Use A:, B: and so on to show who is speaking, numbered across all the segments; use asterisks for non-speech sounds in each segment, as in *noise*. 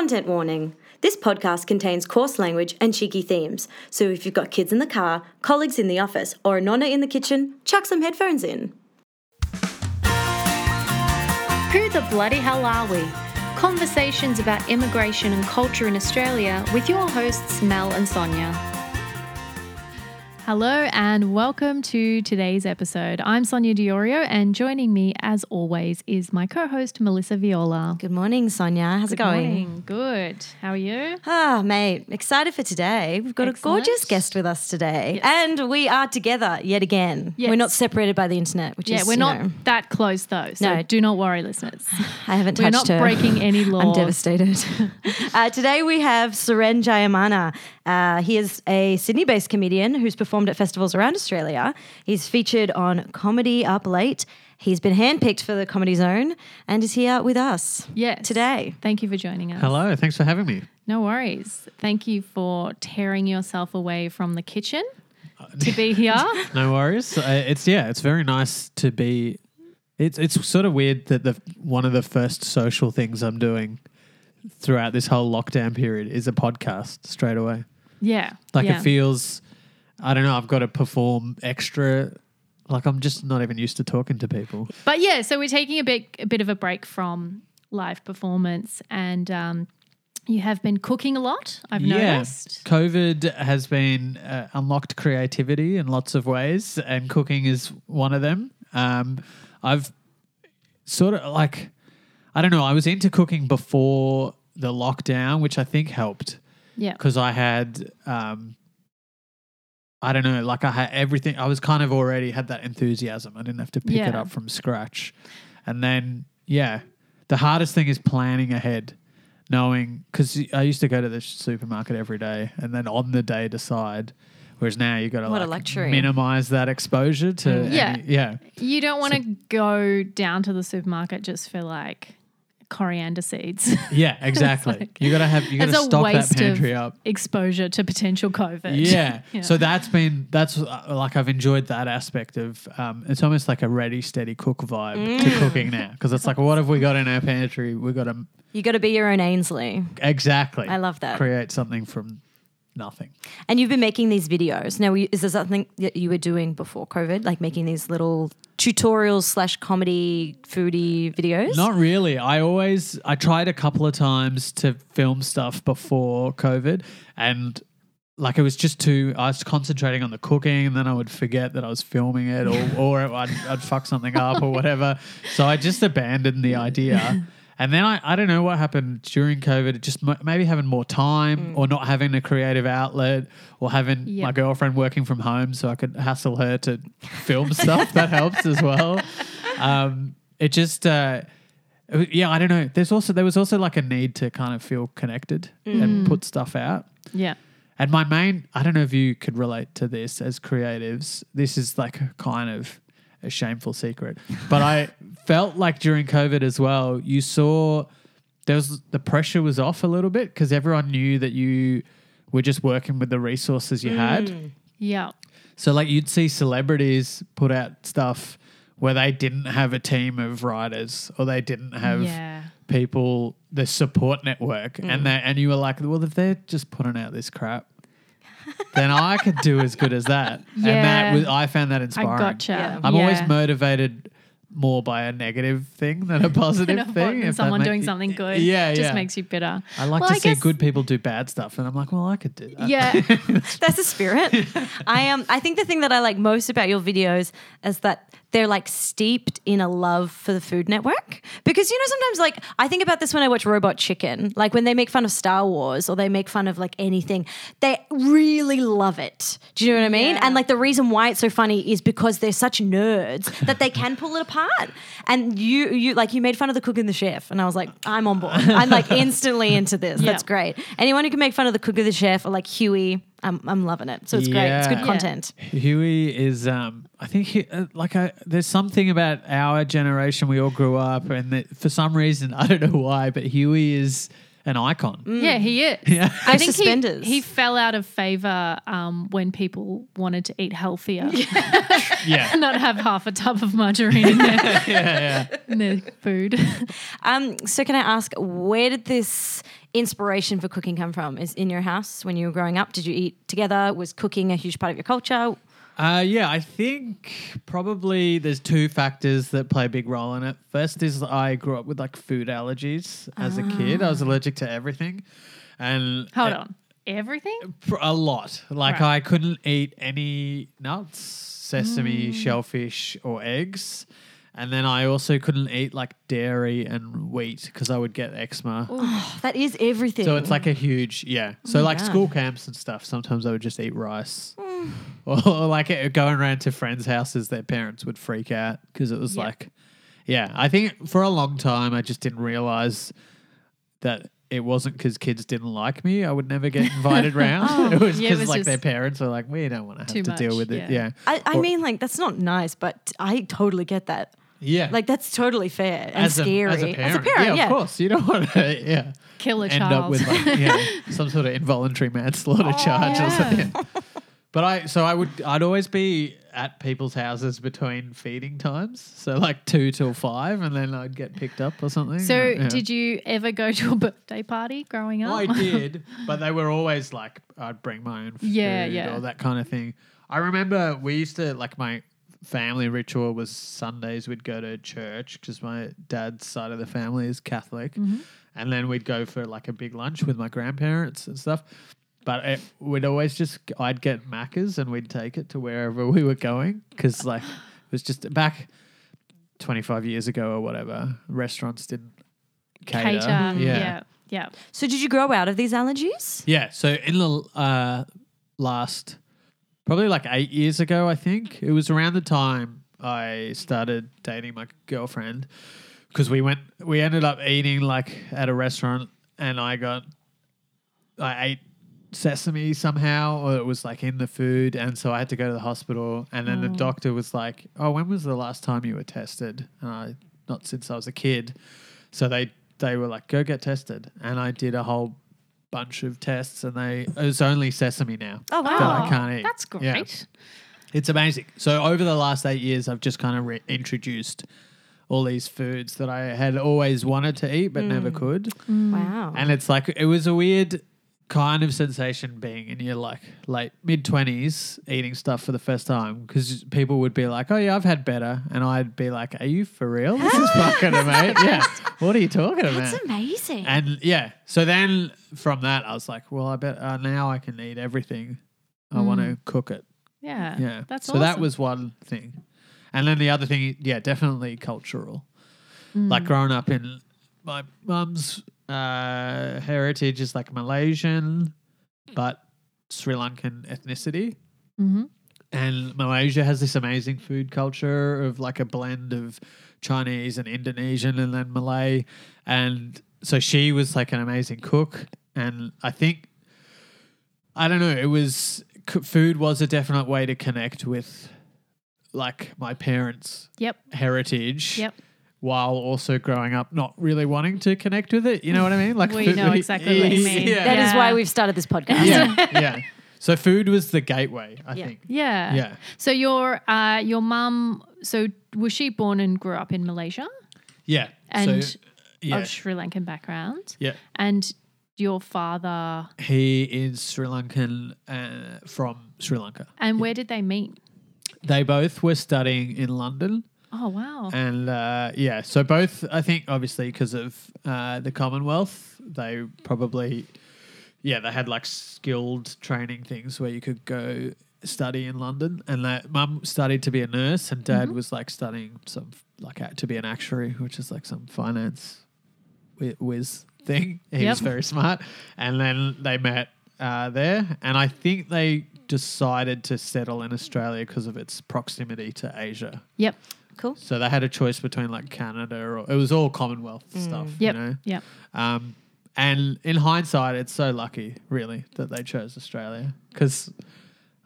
A: Content warning. This podcast contains coarse language and cheeky themes, so if you've got kids in the car, colleagues in the office, or a nonna in the kitchen, chuck some headphones in.
B: Who the bloody hell are we? Conversations about immigration and culture in Australia with your hosts Mel and Sonia.
C: Hello and welcome to today's episode. I'm Sonia Diorio, and joining me, as always, is my co-host Melissa Viola.
A: Good morning, Sonia. How's it going?
C: morning. Good. How are you?
A: Ah, mate, excited for today. We've got
C: Excellent.
A: a gorgeous guest with us today, and we are together yet again.
C: Yes.
A: We're not separated by the internet, which
C: Yeah,
A: is
C: Yeah,
A: we're
C: not
A: know,
C: that close though, so
A: No.
C: do not worry, listeners. *sighs*
A: I haven't
C: We're
A: touched
C: not
A: her.
C: breaking any *laughs*
A: I'm devastated. *laughs* uh, today we have Suren Jayemanne. Uh, he is a Sydney-based comedian who's performed at festivals around Australia. He's featured on Comedy Up Late. He's been handpicked for the Comedy Zone and is here with us
C: Yes.
A: today.
C: Thank you for joining us.
D: Hello, thanks for having me.
C: No worries. Thank you for tearing yourself away from the kitchen to be *laughs* here.
D: No worries. Uh, it's yeah, it's very nice to be. It's it's sort of weird that the one of the first social things I'm doing throughout this whole lockdown period is a podcast straight away.
C: Yeah.
D: Like
C: yeah.
D: it feels, I don't know. I've got to perform extra. Like I'm just not even used to talking to people.
C: But yeah, so we're taking a bit a bit of a break from live performance, and um, you have been cooking a lot. I've noticed.
D: COVID has been uh, unlocked creativity in lots of ways, and cooking is one of them. Um, I've sort of like, I don't know, I was into cooking before the lockdown, which I think helped
C: Yeah,
D: because I had, um, I don't know, like I had everything. I was kind of already had that enthusiasm. I didn't have to pick it up from scratch. And then, yeah, the hardest thing is planning ahead, knowing because I used to go to the supermarket every day and then on the day decide. Whereas now you've got to
A: What
D: like minimize that exposure to mm.
C: Yeah.
D: any- yeah
C: you don't want to go down to the supermarket just for like coriander seeds.
D: yeah *laughs* exactly.
C: like-
D: you got to have you got to
C: It's
D: stock that pantry up.
C: exposure to potential COVID.
D: Yeah. *laughs*
C: Yeah.
D: So that's been that's uh, like I've enjoyed that aspect of um, it's almost like a ready steady cook vibe
C: Mm.
D: to cooking now because it's like what have we got in our pantry? We got to
A: You got to be your own Ainsley.
D: exactly.
A: I love that.
D: Create something from nothing.
A: And you've been making these videos. Now, is there something that you were doing before COVID, like making these little tutorials slash comedy foodie videos?
D: Not really. I always I tried a couple of times to film stuff before COVID and like it was just too I was concentrating on the cooking and then I would forget that I was filming it or or I'd, I'd fuck something up or whatever. So I just abandoned the idea. *laughs* And then I, I don't know what happened during COVID. Just m- maybe having more time or not having a creative outlet or having
C: Yeah.
D: my girlfriend working from home so I could hassle her to film stuff. that helps as well. Um, it just, uh, yeah, I don't know. There's also there was also like a need to kind of feel connected and put stuff out.
C: Yeah.
D: And my main, I don't know if you could relate to this as creatives. This is like kind of a shameful secret, but I *laughs* felt like during COVID as well, you saw there was the pressure was off a little bit because everyone knew that you were just working with the resources you had. Mm.
C: Yeah.
D: So like you'd see celebrities put out stuff where they didn't have a team of writers or they didn't have
C: Yeah.
D: people the support network and mm. they and you were like well if they're just putting out this crap then I could do as good as that and that was I found that inspiring.
C: I
D: inspiring
C: gotcha.
A: Yeah.
D: I'm always motivated more by a negative thing than a *laughs* positive
C: You know what?
D: thing
C: When
D: if
C: someone
D: ma-
C: doing something good
D: yeah It
C: just
D: yeah
C: makes you bitter.
D: I like
C: Well,
D: to
C: I
D: see
C: guess-
D: good people do bad stuff and I'm like well I could do that
C: Yeah. *laughs*
A: That's the spirit. *laughs* I am. I think the thing that I like most about your videos is that they're like steeped in a love for the Food Network. Because you know, sometimes like I think about this when I watch Robot Chicken, like when they make fun of Star Wars or they make fun of like anything, they really love it. Do you know what I mean?
C: Yeah.
A: And like the reason why it's so funny is because they're such nerds that they can pull it apart. And you, you like you made fun of the cook and the chef, and I was like, I'm on board. I'm like instantly into this.
C: Yeah.
A: That's great. Anyone who can make fun of the cook or the chef or like Huey, I'm, I'm loving it. So it's great. It's good
D: Yeah.
A: content.
D: Huey is, um, I think, he, uh, like, a, there's something about our generation. We all grew up, and that for some reason, *laughs* I don't know why, but Huey is an icon.
C: Yeah, he is.
D: Yeah.
C: I think
A: suspenders.
C: he, he fell out of favor um, when people wanted to eat healthier,
D: Yeah. *laughs*
C: not have half a tub of margarine in their, *laughs*
D: yeah, yeah.
C: in their food. *laughs*
A: Um, so can I ask, where did this inspiration for cooking come from? Is in your house when you were growing up? Did you eat together? Was cooking a huge part of your culture?
D: Uh, yeah, I think probably there's two factors that play a big role in it. First is I grew up with like food allergies as a kid. I was allergic to everything, and
C: Hold
D: uh,
C: on. Everything?
D: pr- a lot. Like
C: Right.
D: I couldn't eat any nuts, sesame, shellfish, or eggs. And then I also couldn't eat like dairy and wheat because I would get eczema.
A: Oh, that is everything.
D: So it's like a huge, yeah. So like
A: God.
D: school camps and stuff, sometimes I would just eat rice. Mm. *laughs* or, like going around to friends' houses, their parents would freak out because it was
C: Yeah.
D: like, yeah. I think for a long time, I just didn't realize that it wasn't because kids didn't like me. I would never get invited *laughs* round. Oh, *laughs* it was because
C: was
D: like their parents were like, we don't want to have to deal
C: much,
D: with it.
C: yeah.
D: Yeah.
A: I, I
D: Or-
A: mean, like that's not nice, but I totally get that.
D: Yeah.
A: Like that's totally fair and
D: as a,
A: scary.
D: as a parent,
A: yeah,
D: yeah, of course. You don't want to, yeah.
C: Kill a
D: end
C: child.
D: up with like *laughs* yeah, some sort of involuntary manslaughter oh, charge or something. But I so I would I'd always be at people's houses between feeding times, so like two till five, and then I'd get picked up or something.
C: so,
D: Yeah.
C: did you ever go to a birthday party growing up?
D: I *laughs* did, but they were always like I'd bring my own food
C: Yeah, yeah.
D: or that kind of thing. I remember we used to like my family ritual was Sundays we'd go to church because my dad's side of the family is Catholic,
C: Mm-hmm.
D: and then we'd go for like a big lunch with my grandparents and stuff. But it, we'd always just I'd get Macca's and we'd take it to wherever we were going because like it was just back twenty five years ago or whatever. Restaurants didn't cater.
C: Cater. Yeah. Yeah.
A: So did you grow out of these allergies?
D: Yeah. So in the uh, last, probably like eight years ago, I think it was around the time I started dating my girlfriend because we went, we ended up eating like at a restaurant, and I got, I ate sesame somehow, or it was like in the food, and so I had to go to the hospital, and then the mm. doctor was like, "Oh, when was the last time you were tested?" And I, not since I was a kid. So they they were like, "Go get tested," and I did a whole bunch of tests, and they it was only sesame now.
A: Oh,
D: that
A: wow.
D: I can't eat.
C: That's great.
D: Yeah. It's amazing. So over the last eight years, I've just kind of re- introduced all these foods that I had always wanted to eat but never mm. could, mm.
A: Wow.
D: and it's like it was a weird kind of sensation being in your like late mid twenties eating stuff for the first time because people would be like, "Oh yeah, I've had better," and I'd be like, "Are you for real? This is fucking *laughs* amazing." yeah, what are you talking about?
A: That's amazing.
D: And yeah, so then from that, I was like, well, I bet uh, now I can eat everything. I want to cook it.
C: Yeah.
D: Yeah.
C: That's
D: so that
C: awesome.
D: was one thing. And then the other thing, yeah, definitely cultural. Like growing up in my mum's uh, heritage is like Malaysian, but Sri Lankan ethnicity.
C: Mhm.
D: And Malaysia has this amazing food culture of like a blend of Chinese and Indonesian and then Malay. And so she was like an amazing cook. And I think, I don't know, it was, food was a definite way to connect with like my parents'
C: Yep.
D: heritage.
C: Yep.
D: While also growing up, not really wanting to connect with it. You know what I mean? Like,
C: We
D: food-
C: know exactly what you mean.
D: Yeah.
A: That is
C: Yeah.
A: why we've started this *laughs* podcast.
D: yeah, *laughs* yeah. So food was the gateway, I
A: Yeah.
D: think.
C: Yeah.
D: Yeah.
C: So your uh your mum so was she born and grew up in Malaysia
D: Yeah.
C: and
D: so, yeah.
C: of Sri Lankan background?
D: yeah.
C: And your father
D: He is Sri Lankan uh, from Sri Lanka.
C: and where did they meet?
D: They both were studying in London.
C: Oh wow.
D: And uh, yeah, so both, I think, obviously, because of uh, the Commonwealth, they probably, yeah, they had like skilled training things where you could go study in London. And that mum studied to be a nurse, and dad was like studying some, like, to be an actuary, which is like some finance whiz thing. *laughs* He was very smart. And then they met uh, there. And I think they decided to settle in Australia because of its proximity to Asia.
C: Yep.
A: Cool.
D: So they had a choice between like Canada or it was all Commonwealth stuff.
C: Yep.
D: You know?
C: Yep.
D: Um, and in hindsight, it's so lucky, really, that they chose Australia because,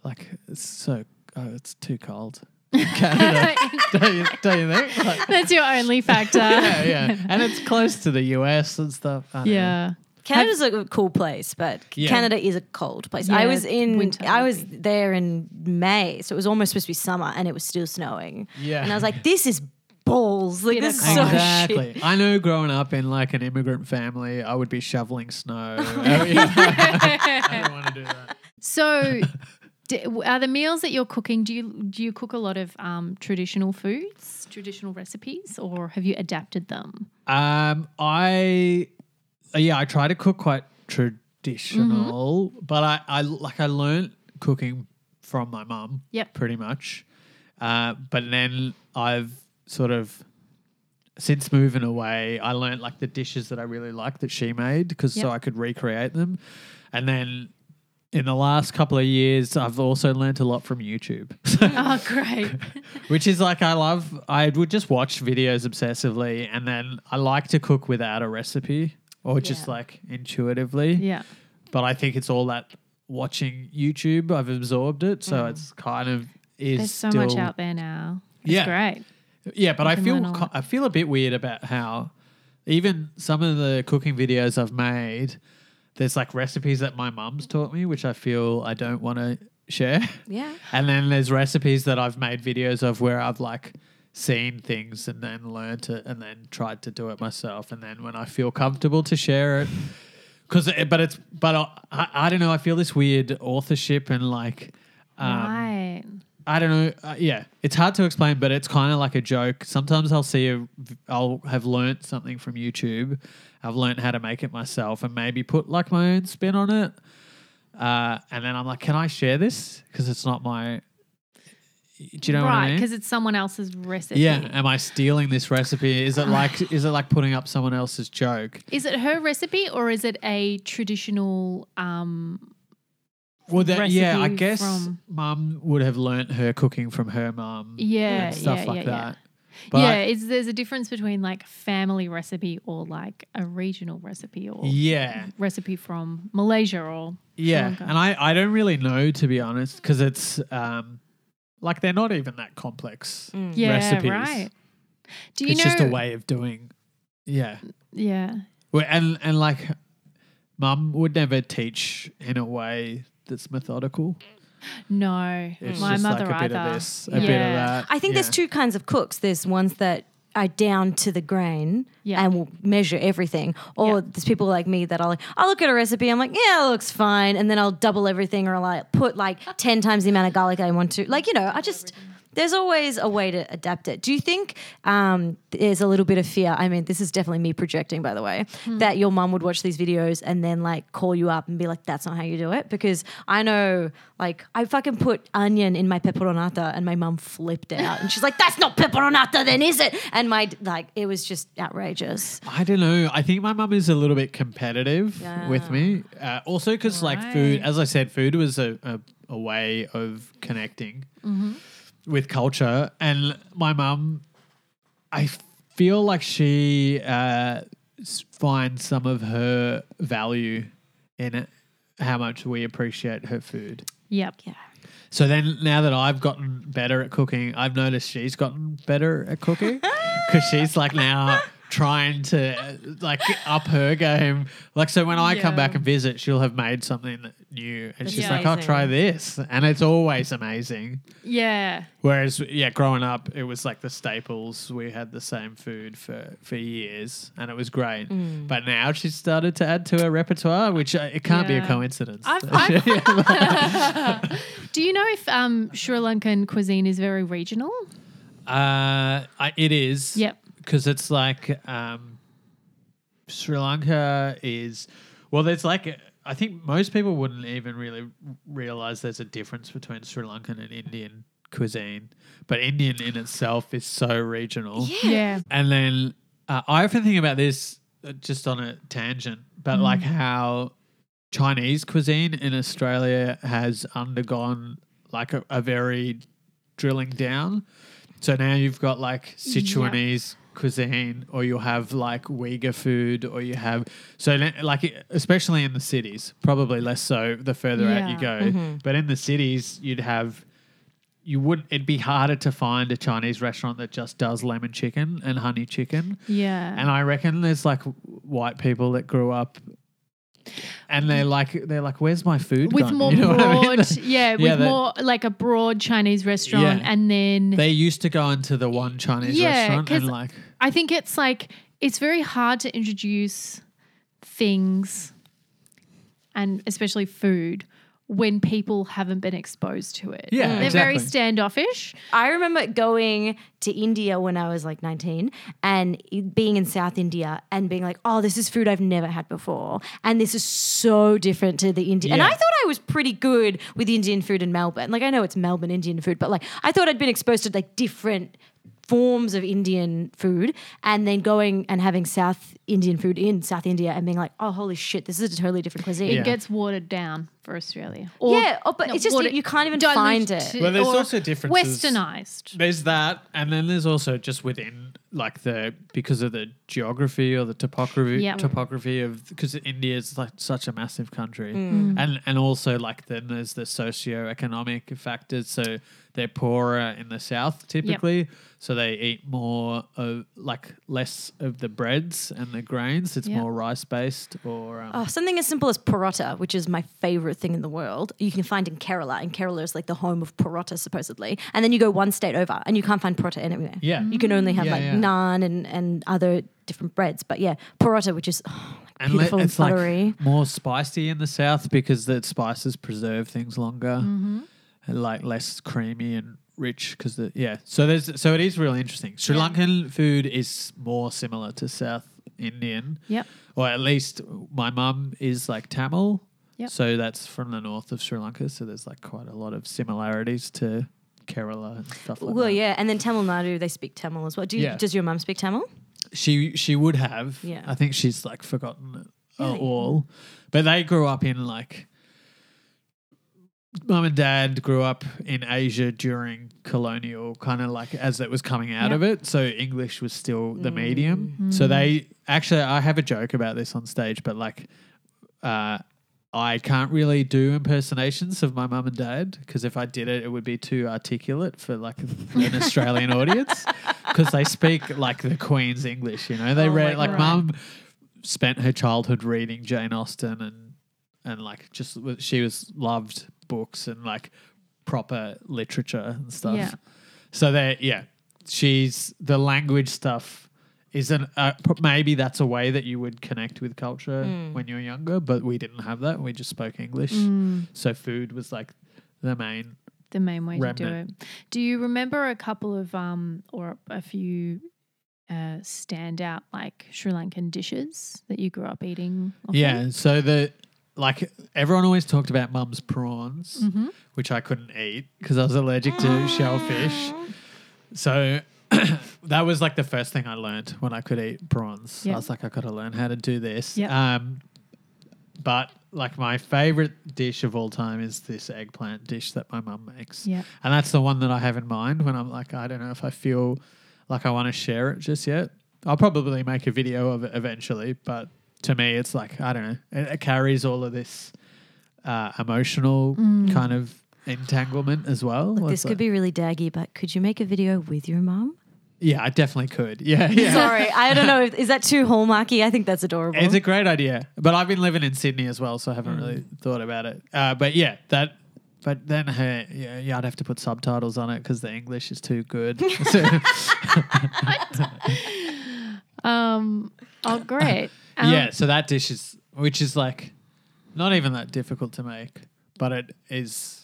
D: like, it's so oh, it's too cold. *laughs* Canada, don't you, don't you think? Like,
C: That's your only factor. *laughs*
D: yeah, yeah, and it's close to the US and stuff. Yeah. know.
C: Yeah.
A: Canada's a cool place, but
D: Yeah.
A: Canada is a cold place.
C: Yeah,
A: I was in,
C: winter
A: I was there in May, so it was almost supposed to be summer, and it was still snowing.
D: Yeah.
A: and I was like, this is balls. Like this
C: of
A: is so
D: Exactly.
A: shit.
D: I know growing up in like an immigrant family, I would be shoveling snow. *laughs* *laughs* I don't want to do that.
C: So, *laughs* d- are the meals that you're cooking? Do you do you cook a lot of um, traditional foods, traditional recipes, or have you adapted them?
D: Um, I yeah, I try to cook quite traditional, but I, I like I learned cooking from my mum.
C: Yep.
D: pretty much. Uh, but then I've sort of since moving away, I learned like the dishes that I really liked that she made because so
C: Yep.
D: I could recreate them, and then. In the last couple of years, I've also learnt a lot from YouTube. *laughs*
C: oh, great! *laughs*
D: Which is like I love. I would just watch videos obsessively, and then I like to cook without a recipe or just
A: Yeah.
D: like intuitively.
C: yeah,
D: But I think it's all that watching YouTube. I've absorbed it, so mm. it's kind of is
C: there's so
D: still,
C: much out there now. It's
D: Yeah.
C: great.
D: Yeah, but I feel
C: learn a
D: co-
C: lot.
D: I feel a bit weird about how even some of the cooking videos I've made. There's like recipes that my mum's taught me, which I feel I don't want to share.
A: Yeah.
D: And then there's recipes that I've made videos of where I've like seen things and then learned it and then tried to do it myself. And then when I feel comfortable to share it, because but it's but I, I, I don't know. I feel this weird authorship and like. Um,
C: right.
D: I don't know. Uh, yeah, it's hard to explain, but it's kind of like a joke. Sometimes I'll see a, I'll have learnt something from YouTube. I've learnt how to make it myself and maybe put like my own spin on it. Uh, and then I'm like, can I share this? Because it's not my. Do you know what I
C: right,
D: mean?
C: because it's someone else's recipe.
D: Yeah. Am I stealing this recipe? Is it like *laughs* is it like putting up someone else's joke?
C: Is it her recipe or is it a traditional? Um,
D: Well, that, yeah, I guess
C: from-
D: mum would have learnt her cooking from her mum.
C: Yeah,
D: and stuff
C: yeah,
D: like
C: yeah, yeah.
D: that. But
C: yeah,
D: I-
C: it's, there's a difference between like family recipe or like a regional recipe or
D: yeah.
C: recipe from Malaysia or Sri
D: Yeah, and I, I don't really know to be honest because it's um like they're not even that complex mm.
C: yeah,
D: recipes.
C: right. Do you know?
D: It's
C: know?
D: just a way of doing. Yeah,
C: Yeah,
D: well, and and like, mum would never teach in a way that's methodical.
C: no,
D: It's
C: my
D: just
C: mother
D: like a bit
C: either.
D: of this, a bit of
C: Yeah.
D: that.
A: I think
D: yeah.
A: there's two kinds of cooks. There's ones that are down to the grain
C: Yeah.
A: and will measure everything. Or
C: Yeah.
A: there's people like me that I'll I'll look at a recipe, I'm like, yeah, it looks fine, and then I'll double everything or I'll like put like *laughs* ten times the amount of garlic I want to. Like, you know, I just there's always a way to adapt it. Do you think um, there's a little bit of fear? I mean, this is definitely me projecting, by the way,
C: Hmm.
A: that your mum would watch these videos and then like call you up and be like, "That's not how you do it." Because I know, like, I fucking put onion in my pepperonata and my mum flipped it out, and she's like, "That's not pepperonata, then is it?" And my like, it was just outrageous.
D: I don't know. I think my mum is a little bit competitive
A: Yeah.
D: with me. Uh, also, because like food, as I said, food was a, a, a way of connecting with culture. And my mum, I feel like she uh, finds some of her value in it, how much we appreciate her food.
C: Yep.
A: Yeah.
D: So then, now that I've gotten better at cooking, I've noticed she's gotten better at cooking *laughs* because she's like now trying to uh, like up her game. Like, so when I come
C: Yeah.
D: back and visit, she'll have made something new, and she's like, "I'll try this," and it's always amazing.
C: Yeah.
D: Whereas, yeah, growing up, it was like the staples. We had the same food for for years, and it was great.
C: Mm.
D: But now she's started to add to her repertoire, which uh, it can't be a
C: Yeah.
D: coincidence.
C: I've- *laughs* *laughs* *laughs* Do you know if um, Sri Lankan cuisine is very regional?
D: Uh, I, it is.
C: Yep.
D: Because it's like um, Sri Lanka is. Well, there's like. I think most people wouldn't even really realize there's a difference between Sri Lankan and Indian cuisine, but Indian in itself is so regional.
C: Yeah.
D: And then uh, I often think about this uh, just on a tangent, but like how Chinese cuisine in Australia has undergone like a, a very drilling down. So now you've got like Sichuanese cuisine, or you'll have like Uyghur food, or you have so like especially in the cities, probably less so the further out you
C: Yeah.
D: go. Mm-hmm. But in the cities, you'd have you wouldn't. It'd be harder to find a Chinese restaurant that just does lemon chicken and honey chicken.
C: Yeah.
D: And I reckon there's like white people that grew up and they're like they're like, "Where's my food?"
C: with
D: gone?"
C: more
D: You know what I
C: broad, *laughs*
D: mean?
C: yeah, with
D: Yeah, they-
C: more like a broad Chinese restaurant,
D: Yeah.
C: and then
D: They used to go into the one Chinese
C: Yeah,
D: restaurant and like,
C: I think it's like it's very hard to introduce things, and especially food, when people haven't been exposed to it.
D: Yeah,
C: they're very standoffish.
A: I remember going to India when I was like 19 and being in South India and being like, oh, this is food I've never had before. And this is so different to the Indian. And I thought I was pretty good with Indian food in Melbourne. Like, I know it's Melbourne Indian food, but like, I thought I'd been exposed to like different forms of Indian food and then going and having South Indian food in South India and being like, oh, holy shit, this is a totally different cuisine.
D: Yeah.
C: It gets watered down for Australia.
A: Yeah, oh, but
C: not
A: it's just
C: watered-
A: you can't even find it.
D: Well, there's also differences.
C: Westernized.
D: there's that, and then there's also just within like the because of the geography or the topography
C: Yep.
D: topography of because India is like such a massive country,
C: Mm.
D: and and also like then there's the socio-economic factors. So they're poorer in the south typically, so they eat more of like less of the breads and the grains. It's
C: Yep.
D: more rice based or um,
A: Oh, something as simple as paratha, which is my favorite thing in the world, you can find in Kerala. And Kerala is like the home of paratha, supposedly. And then you go one state over and you can't find paratha anywhere.
D: yeah.
A: You can only have
D: Yeah,
A: like
D: yeah.
A: naan and, and other different breads. But yeah, paratha, which is oh, like
D: And
A: beautiful and
D: it's like
A: buttery.
D: more spicy in the south because the spices preserve things longer,
A: Mm-hmm.
D: and like less creamy and rich. Because the yeah, so there's so it is really interesting. Sri Lankan food is more similar to South Indian,
C: Yep.
D: or at least my mum is like Tamil,
C: Yep.
D: so that's from the north of Sri Lanka. So there's like quite a lot of similarities to Kerala and stuff like
A: well,
D: that.
A: yeah. And then Tamil Nadu, they speak Tamil as well. Do you,
D: Yeah.
A: Does your mum speak Tamil?
D: she she would have.
A: Yeah.
D: I think she's like forgotten it uh,
A: Really?
D: all. But they grew up in like mum and dad grew up in Asia during colonial kind of like as it was coming out of it. So English was still the medium. So they actually I have a joke about this on stage, but like uh I can't really do impersonations of my mum and dad because if I did it, it would be too articulate for like *laughs* an Australian audience because they speak like the Queen's English. You know, they
A: Oh
D: read like mum spent her childhood reading Jane Austen and and like just she was loved books and like proper literature and stuff.
C: Yeah.
D: So they yeah, she's the language stuff isn't uh, maybe that's a way that you would connect with culture
A: Hmm.
D: when you're younger, but we didn't have that. We just spoke English.
C: Mm.
D: So food was like the main.
C: the main way to do it. Do you remember a couple of um or a few uh standout like Sri Lankan dishes that you grew up eating? Often?
D: Yeah. So the like everyone always talked about mum's prawns,
C: Mm-hmm.
D: which I couldn't eat because I was allergic to shellfish. So *clears throat* that was like the first thing I learned when I could eat prawns.
C: Yeah.
D: I was like, I got to learn how to do this.
C: Yeah.
D: Um, but like my favorite dish of all time is this eggplant dish that my mum makes.
C: Yeah.
D: And that's the one that I have in mind when I'm like, I don't know if I feel like I want to share it just yet. I'll probably make a video of it eventually, but to me, it's like, I don't know, it, it carries all of this uh, emotional kind of entanglement as well.
A: Look,
D: It's
A: this
D: like-
A: could be really daggy, but could you make a video with your mum?
D: Yeah, I definitely could. *laughs* Yeah, yeah.
A: Sorry, I don't know. If, is that too hallmarky? I think that's adorable.
D: It's a great idea, but I've been living in Sydney as well, so I haven't really thought about it. Uh, but yeah, that. But then, her, yeah, yeah, I'd have to put subtitles on it because the English is too good. *laughs* So- *laughs*
C: Um oh great. Um,
D: yeah, so that dish is, which is like, not even that difficult to make, but it is.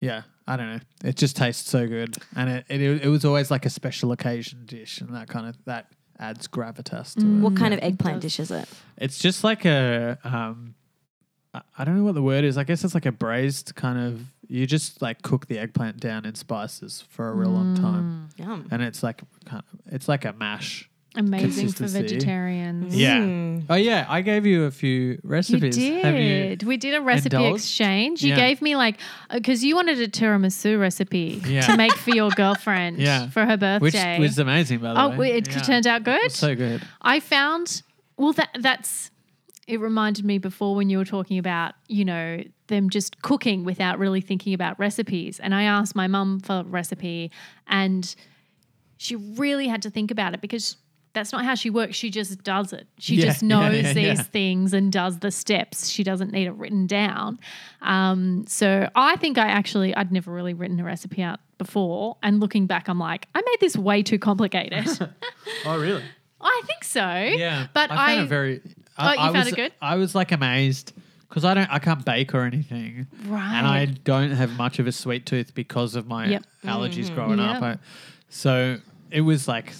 D: Yeah, I don't know. It just tastes so good, and it it, it was always like a special occasion dish, and that kind of that adds gravitas to it.
A: what kind of eggplant dish is it?
D: It's just like a um I- I don't know what the word is. I guess it's like a braised kind of you just like cook the eggplant down in spices for a real long time.
A: Yum.
D: And it's like kind of, it's like a mash.
C: Amazing for
D: Consistency.
C: vegetarians.
D: Yeah.
A: Mm.
D: Oh yeah, I gave you a few
C: You
D: recipes. Have
C: did. we did a recipe
D: indulged?
C: exchange. You
D: Yeah.
C: gave me like because you wanted a tiramisu recipe
D: Yeah.
C: to make for your girlfriend *laughs*
D: Yeah.
C: for her birthday.
D: which
C: birthday.
D: was amazing by the way.
C: oh,
D: way.
C: it
D: Yeah.
C: turned out good.
D: So good.
C: I found well that that's it reminded me before when you were talking about, you know, them just cooking without really thinking about recipes. And I asked my mum for a recipe and she really had to think about it because that's not how she works. She just does it. She
D: Yeah,
C: just *laughs* knows
D: yeah,
C: these
D: yeah.
C: things and does the steps. She doesn't need it written down. Um, so I think I actually, I'd never really written a recipe out before. And looking back, I'm like, I made this way too complicated. *laughs*
D: Oh, really?
C: I think so.
D: Yeah,
C: But
D: I found
C: I-
D: it very.
C: Oh,
D: I,
C: you
D: I
C: found
D: was,
C: it good?
D: I was like amazed because I don't, I can't bake or anything,
C: Right.
D: and I don't have much of a sweet tooth because of my
C: Yep.
D: allergies growing
C: Yep.
D: up. I, so it was like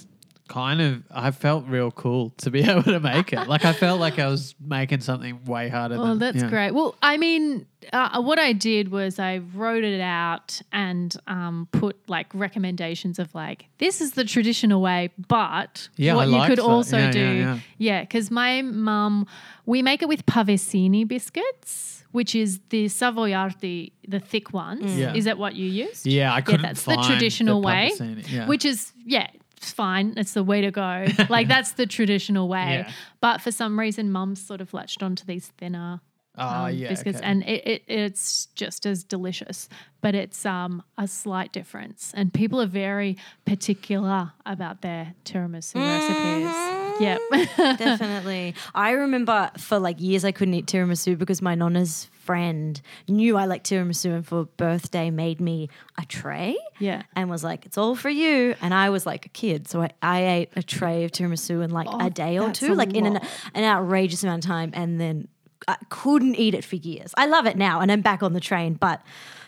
D: kind of. I felt real cool to be *laughs* able to make it. Like I felt like I was making something way harder.
C: Well,
D: than,
C: that's
D: yeah.
C: great. Well, I mean, uh, what I did was I wrote it out and um, put like recommendations of like this is the traditional way, but
D: Yeah,
C: what
D: I
C: you could
D: that.
C: also
D: Yeah,
C: do,
D: yeah, yeah.
C: because my mum, we make it with pavesini biscuits, which is the savoiardi, the thick ones.
D: Yeah.
C: Is that what you use?
D: Yeah, I couldn't
C: that's the traditional way,
D: Yeah.
C: which is yeah it's fine it's the way to go *laughs* like that's the traditional way
D: Yeah.
C: but for some reason mum's sort of latched onto these thinner
D: oh
C: um,
D: yeah,
C: biscuits
D: okay.
C: and it, it, it's just as delicious but it's um, a slight difference and people are very particular about their tiramisu recipes yep *laughs*
A: Definitely. I remember for like years I couldn't eat tiramisu because my nonna's friend knew I liked tiramisu and for birthday made me a tray.
C: Yeah.
A: And was like, it's all for you. And I was like a kid. So I, I ate a tray of tiramisu in like a day or
C: Oh,
A: two, like in an, an outrageous amount of time. And then I couldn't eat it for years. I love it now and I'm back on the train, but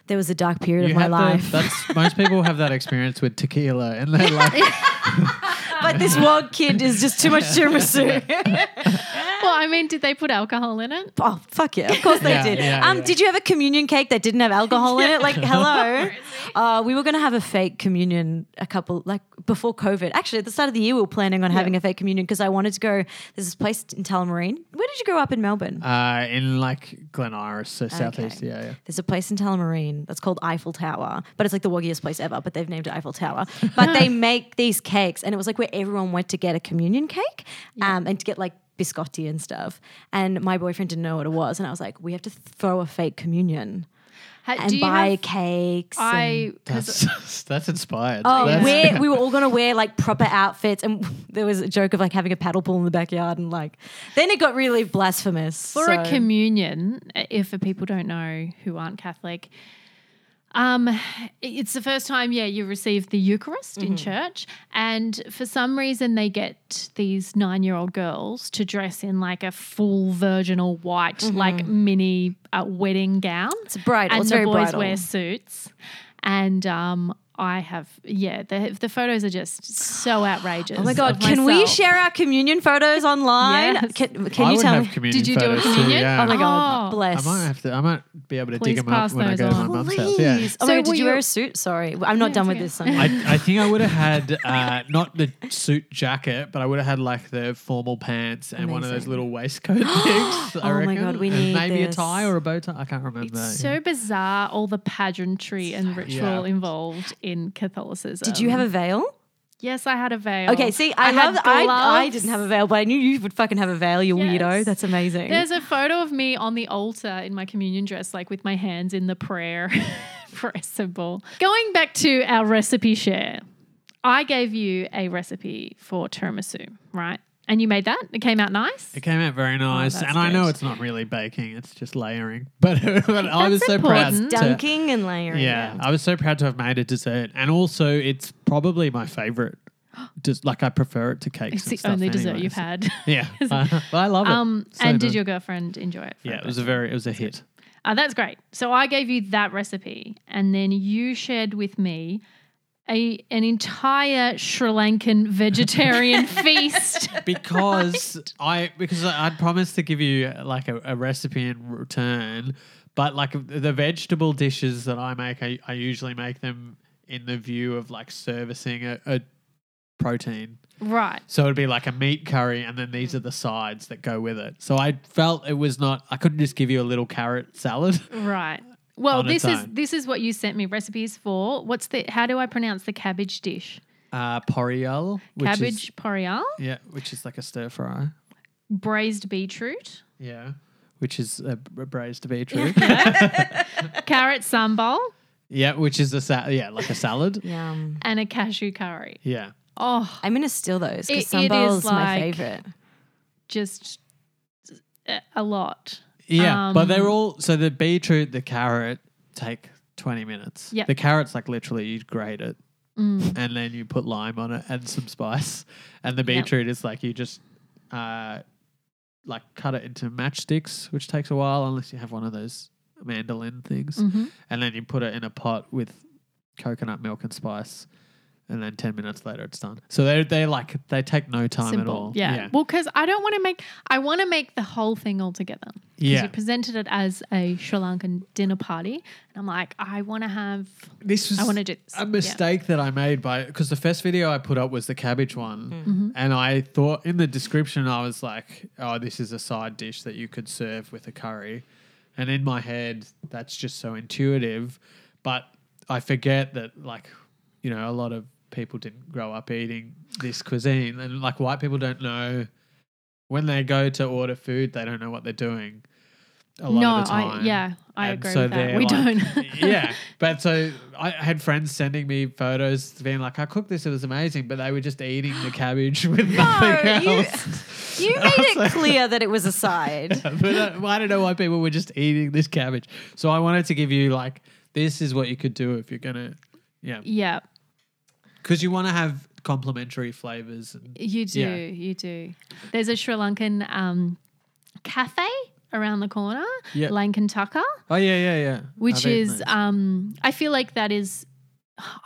A: there was a dark period
D: You
A: of my
D: the-
A: life.
D: that's most people have that experience with tequila, and they're like, *laughs*
A: but this one kid is just too much tiramisu. *laughs*
C: well i mean did they put alcohol in it
A: Oh fuck yeah! Of course they
D: Yeah,
A: did.
D: yeah,
A: um,
D: yeah.
A: did you have a communion cake that didn't have alcohol in it? Like, hello. *laughs* Uh, we were going to have a fake communion a couple like before COVID. Actually, at the start of the year, we were planning on having a fake communion because I wanted to go. There's this place in Tullamarine. Where did you grow up in Melbourne?
D: uh, in like Glen Iris, so southeast. Yeah, yeah.
A: There's a place in Tullamarine that's called Eiffel Tower, but it's like the woggiest place ever. But they've named it Eiffel Tower. But they *laughs* make these cakes, and it was like where everyone went to get a communion cake, um, and to get like biscotti and stuff. And my boyfriend didn't know what it was, and I was like, we have to throw a fake communion
C: Ha-
A: and buy
C: have-
A: cakes.
C: i *laughs*
D: That's that's inspired.
A: Oh,
D: That's- *laughs*
A: we were all gonna wear like proper outfits, and *laughs* there was a joke of like having a paddle pool in the backyard, and like then it got really blasphemous.
C: For
A: so-
C: a communion, if for people don't know who aren't Catholic, um, it's the first time, yeah, you receive the Eucharist
A: Mm-hmm.
C: in church, and for some reason they get these nine-year-old girls to dress in like a full virginal white, like mini uh, wedding gown.
A: Mm-hmm. It's bridal.
C: and
A: it's
C: the boys
A: bridal.
C: wear suits, and um. I have, yeah. The the photos are just so outrageous. *gasps*
A: Oh my god!
C: of
A: Can we share our communion photos online?
C: Yes.
A: Can, can
D: I
A: you tell
D: have
A: me?
D: communion
C: Did you do a
D: photos too,
C: communion?
D: yeah.
A: Oh my god!
C: Oh.
A: Bless.
D: I might have to. I might be able to
C: Please
D: dig them up when I
C: those
D: go to my
C: on.
D: mum's house. Yeah.
A: Please. Oh
C: So
A: my god! Did you
C: you-
A: wear a suit? Sorry, I'm not
C: it's
A: done with
C: okay.
A: this.
D: I, I think I would have had uh, not the suit jacket, but I would have had like the formal pants and one of those little waistcoat *gasps* things. I
A: Oh my. God, we
D: And maybe
A: this.
D: a tie or a bow tie. I can't remember.
C: It's so bizarre, all the pageantry and ritual involved in Catholicism.
A: Did you have a veil?
C: Yes, I had a veil.
A: Okay, see, I,
C: had
A: love. I, I didn't have a veil, but I knew you would fucking have a veil. You weirdo. That's amazing.
C: There's a photo of me on the altar in my communion dress, like with my hands in the prayer, *laughs* prayer symbol. Going back to our recipe share, I gave you a recipe for tiramisu, right? And you made that. It came out nice.
D: It came out very nice,
C: that's
D: and I know it's not really baking; it's just layering. *laughs* But, but I was so proud.
C: important.
D: to-
A: Dunking and layering.
D: yeah, I was so proud to have made a dessert, and also it's probably my favorite. *gasps* Just like I prefer it to cakes.
C: It's
D: and
C: the
D: stuff
C: only dessert you've
D: so-
C: had. *laughs*
D: Yeah, *laughs* uh, I love it.
C: Um,
D: So
C: and did your girlfriend enjoy it?
D: Yeah, it was a very, it was a hit.
C: Uh, that's great. So I gave you that recipe, and then you shared with me a an entire Sri Lankan vegetarian *laughs* feast.
D: because I because I'd promised to give you like a, a recipe in return, but like the vegetable dishes that I make, I, I usually make them in the view of like servicing a, a protein.
C: right.
D: So it'd be like a meat curry, and then these are the sides that go with it. So I felt it was not. I couldn't just give you a little carrot salad.
C: Right. Well, this is
D: own.
C: this is what you sent me recipes for. What's the how do I pronounce the cabbage dish?
D: Uh, poriyal, which
C: cabbage
D: is
C: poriyal,
D: yeah, which is like a stir fry.
C: braised beetroot,
D: Yeah, which is a braised beetroot. *laughs* *laughs*
C: carrot sambal,
D: yeah, which is a sa- yeah like a salad.
A: Yum.
C: and a cashew curry.
D: Yeah.
C: Oh,
A: I'm gonna steal those
C: It-
A: because
C: it is
A: sambal's my favorite.
C: just a- a lot.
D: Yeah, but they're
C: Um,
D: all so the beetroot, the carrot take twenty minutes.
C: Yep.
D: the carrot's like literally you grate it
C: Mm.
D: and then you put lime on it and some spice, and the beetroot is like you just uh like cut it into matchsticks, which takes a while unless you have one of those mandolin things,
C: Mhm.
D: and then you put it in a pot with coconut milk and spice. And then ten minutes later, it's done. So they they like they take no time at all.
C: Yeah.
D: yeah,
C: Well, because I don't want to make, I want to make the whole thing all together
D: Yeah.
C: You presented it as a Sri Lankan dinner party. And I'm like, I want to have,
D: This was
C: I want to do this.
D: a mistake that I made by because the first video I put up was the cabbage one,
C: Mm-hmm.
D: and I thought in the description I was like, "Oh, this is a side dish that you could serve with a curry," and in my head that's just so intuitive, but I forget that like you know a lot of people didn't grow up eating this cuisine, and like white people don't know when they go to order food they don't know what they're doing. A lot
C: no,
D: of the time.
C: I, yeah, I
D: And
C: agree
D: so
C: with that. We
D: like-
C: don't. *laughs*
D: yeah, but so I had friends sending me photos being like, "I cooked this; it was amazing," but they were just eating the cabbage with *gasps* nothing
A: you-
D: else.
A: You *laughs* made it clear that it was a *laughs* side.
D: but uh, I don't know why people were just eating this cabbage. So I wanted to give you like, this is what you could do if you're gonna, yeah,
C: yeah,
D: because you want to have complementary flavors. And,
C: you do.
D: Yeah.
C: You do. There's a Sri Lankan um, cafe around the corner,
D: Yeah.
C: Lankan Tucker.
D: oh yeah, yeah, yeah.
C: which
D: I've
C: is um I feel like that is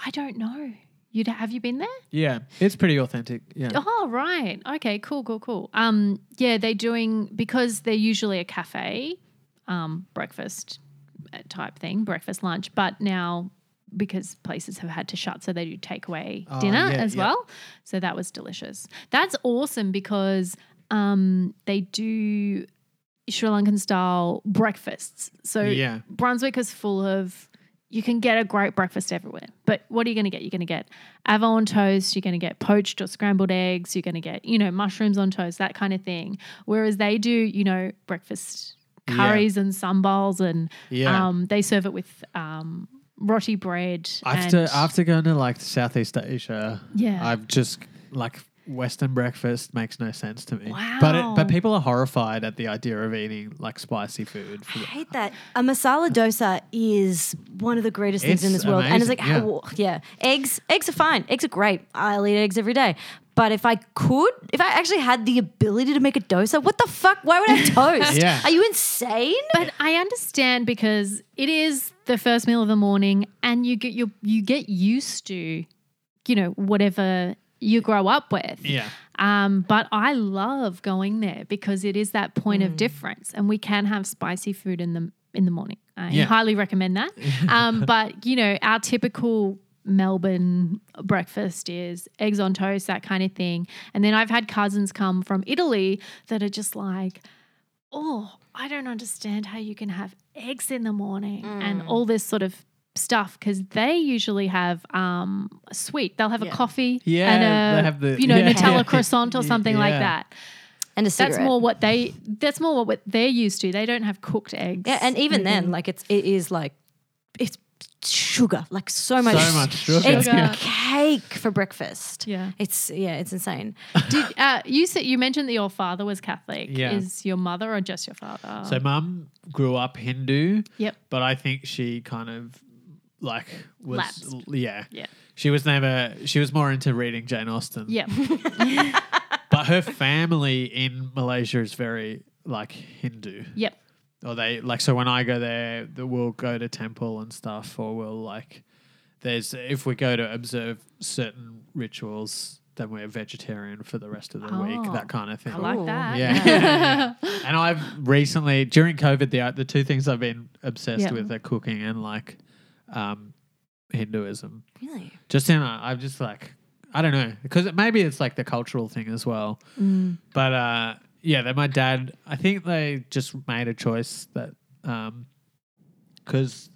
C: I don't know. You'd have you been there?
D: yeah, it's pretty authentic. Yeah,
C: Oh right. Okay, cool, cool, cool. Um yeah, they're doing because they're usually a cafe, um, breakfast uh, type thing, breakfast, lunch, but now because places have had to shut, so they do takeaway
D: Oh,
C: dinner
D: yeah,
C: as
D: yeah.
C: well. So that was delicious. That's awesome because um, they do Sri Lankan style breakfasts. So
D: Yeah.
C: Brunswick is full of you can get a great breakfast everywhere. But what are you going to get? You're going to get avo on toast, you're going to get poached or scrambled eggs, you're going to get, you know, mushrooms on toast, that kind of thing. Whereas they do, you know, breakfast
D: Yeah.
C: curries and sambals and
D: Yeah.
C: um, they serve it with um, roti bread.
D: after
C: and,
D: after going to like Southeast Asia,
C: Yeah.
D: I've just like Western breakfast makes no sense to me. But it,
C: Wow.
D: but people are horrified at the idea of eating like spicy food. For
A: I
D: the-
A: hate that. A masala dosa is one of the greatest things in this world. And it's like,
D: amazing,
A: how- yeah. eggs, eggs are fine. Eggs are great. I'll eat eggs every day. But if I could, if I actually had the ability to make a dosa, what the fuck? Why would I *laughs* toast?
D: Yeah.
A: Are you insane?
C: But I understand because it is the first meal of the morning, and you get you you get used to, you know, whatever you grow up with.
D: yeah.
C: Um, but I love going there because it is that point
D: Mm.
C: of difference, and we can have spicy food in the in the morning. I
D: Yeah.
C: highly recommend that. *laughs* Um, but you know, our typical Melbourne breakfast is eggs on toast, that kind of thing. And then I've had cousins come from Italy that are just like, oh, I don't understand how you can have eggs in the morning and
A: Mm.
C: all this sort of stuff because they usually have um a sweet they'll have a coffee
D: Yeah,
C: and
D: they
C: a
D: have the-
C: you know
D: yeah.
C: nutella *laughs* croissant or
D: Y-
C: something like that
A: And a
C: that's more what they that's more what they're used to they don't have cooked eggs
A: Yeah, and even then,
C: Mhm.
A: like it's it is like it's sugar, like so much,
D: So much sugar.
A: It's
C: Sugar.
A: cake for breakfast.
C: Yeah.
A: it's yeah, it's insane. *laughs*
C: Did, uh, you said you mentioned that your father was Catholic.
D: Yeah.
C: Is your mother or just your father?
D: So mum grew up Hindu,
C: yep.
D: but I think she kind of like was
C: Lapsed.
D: yeah.
C: Yeah.
D: She was never she was more into reading Jane Austen.
C: Yep. *laughs* *laughs*
D: But her family in Malaysia is very like Hindu.
C: yep.
D: Or they like so when I go there, th- we'll go to temple and stuff, or we'll like there's if we go to observe certain rituals, then we're vegetarian for the rest of the week,
C: Oh,
D: that kind of thing.
C: I like that.
D: Yeah. *laughs* and I've recently during COVID the the two things I've been obsessed
C: Yeah.
D: with are cooking and like um Hinduism.
A: Really?
D: Just in a, I'm just like I don't know because it, maybe it's like the cultural thing as well.
C: Mm.
D: But uh, yeah, then my dad, I think they just made a choice that um, because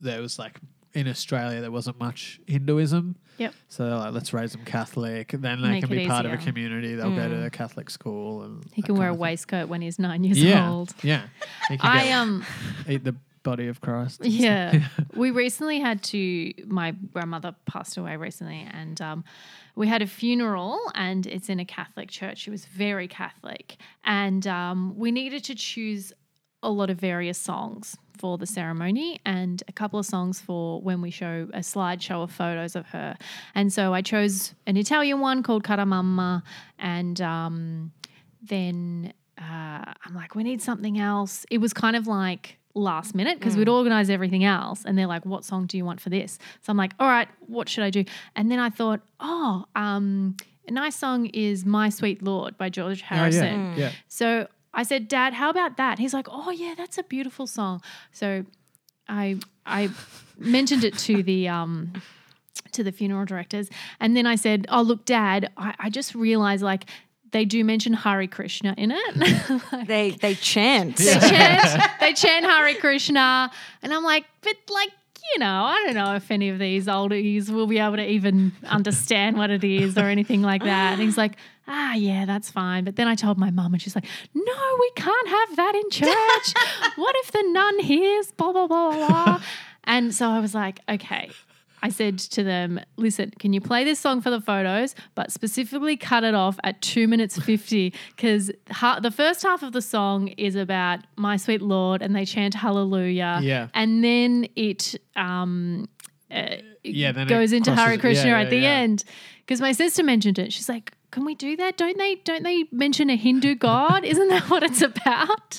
D: there was like in Australia there wasn't much Hinduism.
C: Yep.
D: So they're like, let's raise them Catholic. Then they
C: Make
D: can be part of a community. They'll go to
A: Mm.
D: the Catholic school and
C: He can wear a waistcoat when he's nine years
D: Yeah,
C: old.
D: yeah. He can
C: I um
D: eat the body of Christ. *laughs* stuff. *laughs*
C: Yeah. we recently had to, my grandmother passed away recently, and um, we had a funeral, and it's in a Catholic church. She was very Catholic. And um, we needed to choose a lot of various songs for the ceremony and a couple of songs for when we show a slideshow of photos of her. And so I chose an Italian one called Caramamma, and um, then uh, I'm like, we need something else. It was kind of like last minute because we'd organize everything else, and they're like, what song do you want for this? So I'm like, all right, what should I do? And then I thought, oh, um, a nice song is My Sweet Lord by George
D: Oh,
C: Harrison.
D: yeah. yeah.
C: So I said, Dad, how about that? He's like, Oh yeah, that's a beautiful song. So I I mentioned it to the um to the funeral directors, and then I said, Oh look, Dad, I, I just realized like they do mention Hare Krishna in it. *laughs* Like,
A: They they chant.
C: they *laughs* chant they chant Hare Krishna, and I'm like, but like. You know, I don't know if any of these oldies will be able to even understand what it is or anything like that. And he's like, ah, yeah, that's fine. But then I told my mum, and she's like, no, we can't have that in church. *laughs* what if the nun hears? Blah, blah, blah, blah, blah. And so I was like, okay. I said to them, listen, can you play this song for the photos, but specifically cut it off at two minutes 50? Because *laughs* ha- the first half of the song is about my sweet Lord and they chant hallelujah.
D: Yeah.
C: And then it um, uh,
D: Yeah, then it
C: goes into
D: crosses-
C: Hare Krishna
D: yeah,
C: at the
D: yeah.
C: end. Because my sister mentioned it. She's like, can we do that? Don't they don't they mention a Hindu god? Isn't that what it's about?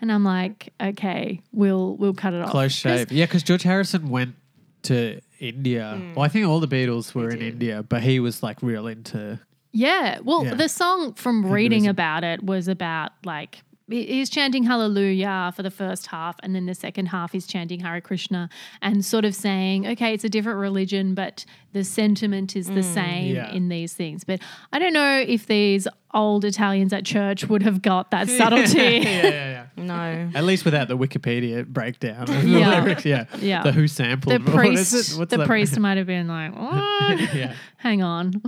C: And I'm like, okay, we'll we'll cut it off.
D: Close shave. Yeah, because George Harrison went to India. Hmm. Well, I think all the Beatles were in India, but he was like real into.
C: Yeah. Well,
D: Yeah.
C: the song from reading about it was about like he's chanting hallelujah for the first half and then the second half he's chanting Hare Krishna and sort of saying, okay, it's a different religion, but the sentiment is the mm, same
D: Yeah.
C: in these things. But I don't know if these old Italians at church would have got that *laughs* subtlety.
D: yeah, yeah, yeah.
A: No.
D: At least without the Wikipedia breakdown. of the
C: Yeah.
D: lyrics, yeah.
C: Yeah.
D: The who sampled.
C: The *laughs*
D: what is
C: priest,
D: it? What's
C: the
D: that?
C: priest *laughs* might have been like, "What?
D: yeah.
C: Hang on.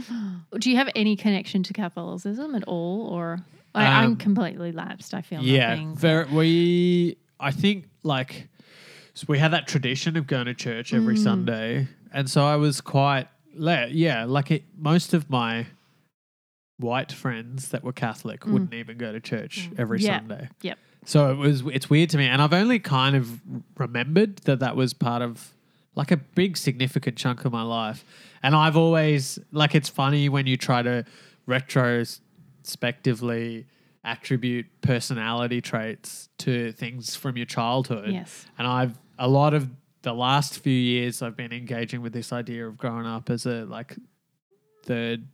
C: Do you have any connection to Catholicism at all, or I, I'm
D: Um,
C: completely lapsed? I feel
D: Yeah,
C: nothing.
D: very, we. I think like so we had that tradition of going to church every
C: Mm.
D: Sunday, and so I was quite le- yeah. Like it, most of my white friends that were Catholic wouldn't even go to church every
C: Mm. Yeah.
D: Sunday.
C: Yep.
D: So it was it's weird to me, and I've only kind of remembered that that was part of like a big significant chunk of my life, and I've always like it's funny when you try to retrospectively attribute personality traits to things from your childhood.
C: Yes.
D: and I've a lot of the last few years I've been engaging with this idea of growing up as a like third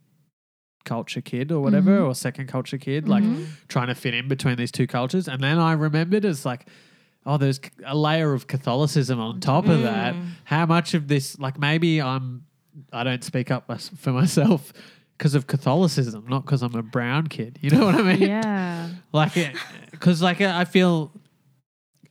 D: culture kid or whatever
C: Mm-hmm.
D: or second culture kid like trying to fit in between these two cultures and then i remembered as like oh there's a layer of catholicism on top of that how much of this like maybe i'm i don't speak up for myself because of catholicism not because i'm a brown kid you know what i mean
C: Yeah. *laughs*
D: like because like i feel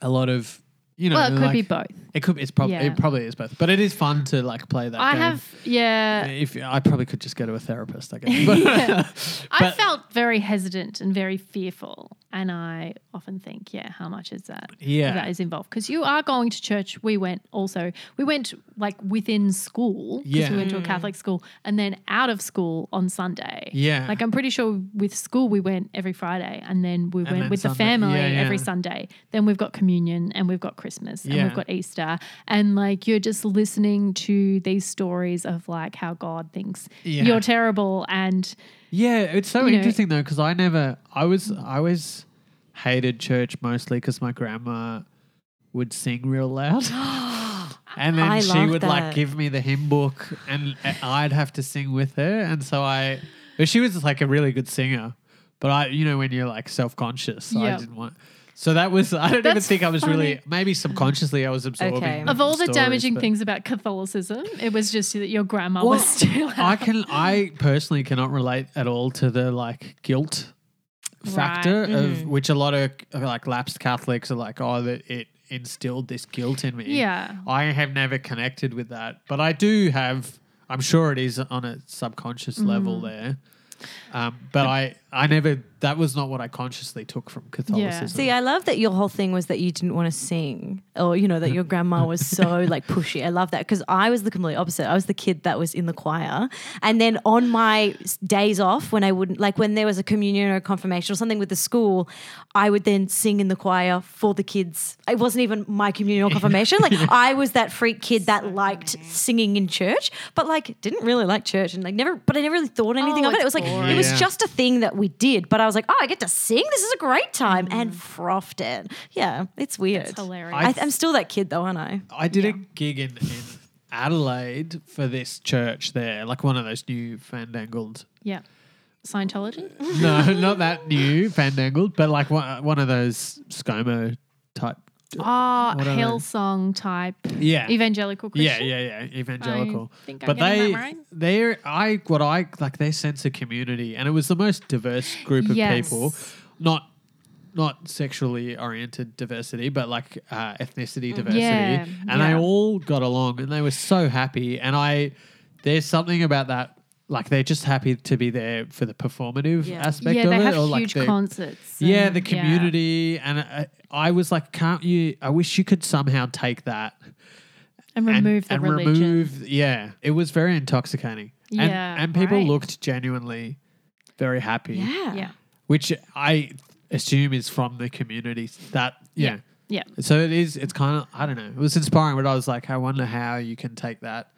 D: a lot of you know
C: Well, it could
D: like-
C: be both.
D: it could it's probably
C: Yeah.
D: it probably is both but it is fun to like play that
C: I
D: game.
C: have, yeah.
D: if I probably could just go to a therapist, I guess. *laughs* But, *laughs*
C: I
D: but-
C: felt very hesitant and very fearful. And I often think, yeah, how much is that?
D: Yeah.
C: That is involved. Because you are going to church. We went also, we went like within school because
D: Yeah.
C: we went to a Catholic school and then out of school on Sunday.
D: Yeah.
C: Like I'm pretty sure with school we went every Friday and then we went
D: then
C: with the family
D: yeah.
C: every Sunday. Then we've got communion and we've got Christmas and
D: Yeah.
C: we've got Easter. And like you're just listening to these stories of like how God thinks
D: Yeah.
C: you're terrible and
D: yeah, it's so
C: You know-
D: interesting though because I never, I was, I always hated church mostly because my grandma would sing real loud. *gasps* And then
A: I
D: she
A: love
D: would like give me the hymn book, and I'd have to sing with her. And so I, but she was like a really good singer, but I, you know, when you're like self conscious, I didn't want. So that was *laughs* I don't even think I was really maybe subconsciously I was absorbing
A: Okay.
C: Of all the
D: stories,
C: damaging
D: but-
C: things about Catholicism, it was just that your grandma
D: Well,
C: was *laughs* still
D: I can I personally cannot relate at all to the like guilt factor
C: Right.
D: of which a lot of like lapsed Catholics are like, oh, that it instilled this guilt in me.
C: Yeah.
D: I have never connected with that, but I do have. I'm sure it is on a subconscious
C: Mm-hmm.
D: level there, um, but I I never that was not what I consciously took from Catholicism. Yeah.
A: See, I love that your whole thing was that you didn't want to sing, or you know that your grandma *laughs* was so like pushy. I love that because I was the complete opposite. I was the kid that was in the choir, and then on my days off, when I wouldn't like when there was a communion or a confirmation or something with the school, I would then sing in the choir for the kids. It wasn't even my communion or confirmation. *laughs* Like I was that freak kid that liked singing in church, but like didn't really like church and like never. But I never really thought anything
C: Oh,
A: of it. Oh, it
C: it's
A: was like
C: boring.
A: it was
D: Yeah.
A: just a thing that we did. But I was like, oh, I get to sing. This is a great time, and frothed it. Yeah, it's weird.
C: It's hilarious.
A: I, I'm still that kid though, aren't I?
D: I did a gig in, in Adelaide for this church there, like one of those new fandangled.
C: yeah. Scientology?
D: No, not that new fandangled, but like one, one of those ScoMo type.
C: Uh, ah, oh,
D: What are they?
C: Hillsong type
D: Yeah.
C: evangelical
D: Yeah,
C: Christian.
D: yeah, yeah, evangelical.
C: I think I'm
D: but they,
C: that right.
D: they're I what I like their sense of community, and it was the most diverse group of
C: Yes.
D: people, not not sexually oriented diversity, but like uh, ethnicity mm. diversity,
C: Yeah,
D: and they all got along, and they were so happy. And I, there's something about that. Like they're just happy to be there for the performative
A: Yeah.
D: aspect
C: Yeah,
D: of
C: they
D: it,
C: have
D: or like
C: huge
D: the,
C: concerts.
D: yeah,
C: and-
D: the community. And I, I was like, can't you? I wish you could somehow take that
C: And remove the
D: and
C: religion.
D: remove yeah it was very intoxicating and,
C: Yeah,
D: and people
C: right.
D: looked genuinely very happy
A: Yeah.
C: yeah.
D: which i assume is from the community that yeah,
C: Yeah.
D: so it is it's kind of i don't know it was inspiring but i was like i wonder how you can take that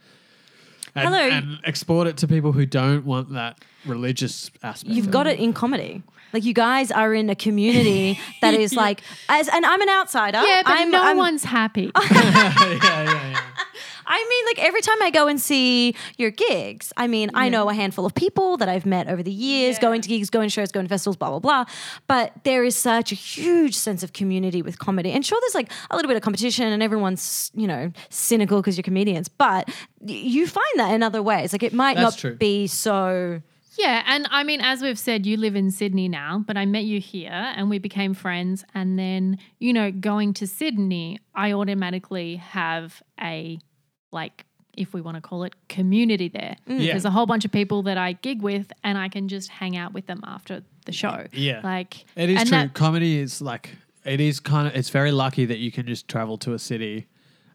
D: and,
A: Hello.
D: and export it to people who don't want that religious aspect
A: You've
D: of
A: got
D: it.
A: it in comedy. Like you guys are in a community *laughs* that is like as and I'm an outsider.
C: Yeah, but
A: I'm,
C: no
A: I'm-
C: one's happy. *laughs* *laughs*
D: yeah, yeah, yeah.
A: I mean, like every time I go and see your gigs, I mean, I know a handful of people that I've met over the years, going to gigs, going to shows, going to festivals, blah, blah, blah. But there is such a huge sense of community with comedy. And sure, there's like a little bit of competition and everyone's, you know, cynical because you're comedians. But you find that in other ways. Like it might
D: That's
A: not
D: true.
A: be so.
C: Yeah, and I mean, as we've said, you live in Sydney now, but I met you here and we became friends. And then, you know, going to Sydney, I automatically have a, like, if we want to call it, community there. Mm.
D: Yeah.
C: There's a whole bunch of people that I gig with and I can just hang out with them after the show.
D: Yeah.
C: Like,
D: It is true.
C: that-
D: Comedy is like it is kind of. It's very lucky that you can just travel to a city,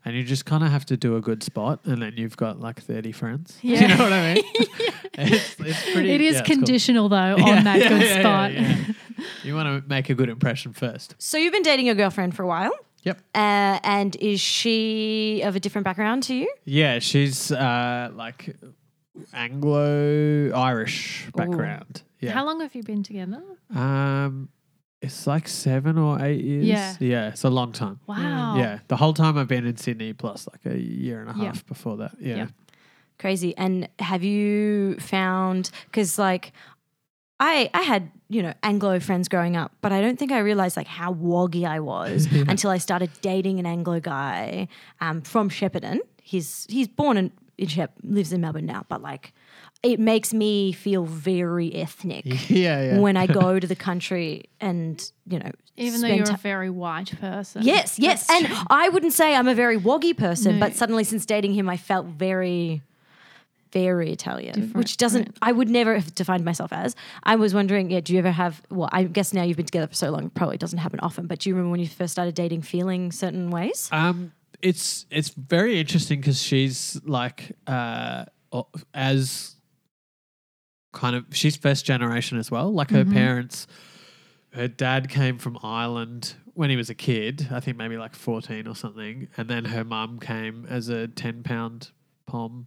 D: and you just kind of have to do a good spot, and then you've got like thirty friends.
C: Yeah. *laughs*
D: you know what I mean? *laughs* it's, it's pretty. *laughs*
C: it is
D: yeah, it's cool.
C: conditional, though, on
D: Yeah,
C: that
D: yeah,
C: good
D: yeah,
C: spot.
D: yeah, yeah. You want to make a good impression first.
A: So you've been dating your girlfriend for a while.
D: Yep.
A: Uh, and is she of a different background to you?
D: Yeah, she's uh, like Anglo Irish background. Yeah.
C: How long have you been together?
D: Um, it's like seven or eight years.
C: Yeah.
D: Yeah, it's a long time.
C: Wow.
D: Yeah, the whole time I've been in Sydney, plus like a year and a
C: Yeah.
D: half before that. Yeah.
C: Yeah.
A: Crazy. And have you found because like I I had you know Anglo friends growing up, but I don't think I realized like how woggy I was *laughs* until I started dating an Anglo guy um, from Shepparton. He's he's born in, in Shep, lives in Melbourne now, but like it makes me feel very ethnic. *laughs*
D: Yeah, yeah.
A: When I go *laughs* to the country and you know,
C: Even though you're
A: ti-
C: a very white person.
A: Yes, yes.
C: That's
A: And I wouldn't say I'm a very woggy person,
C: No.
A: but suddenly since dating him, I felt very, very Italian,
C: Different,
A: which doesn't,
C: right.
A: I would never have defined myself as. I was wondering, yeah, do you ever have, well, I guess now you've been together for so long, it probably doesn't happen often, but do you remember when you first started dating feeling certain ways?
D: Um, it's it's very interesting because she's like uh as kind of she's first generation as well. Like her
C: Mhm.
D: parents, her dad came from Ireland when he was a kid. I think maybe like fourteen or something, and then her mum came as a ten pound pom.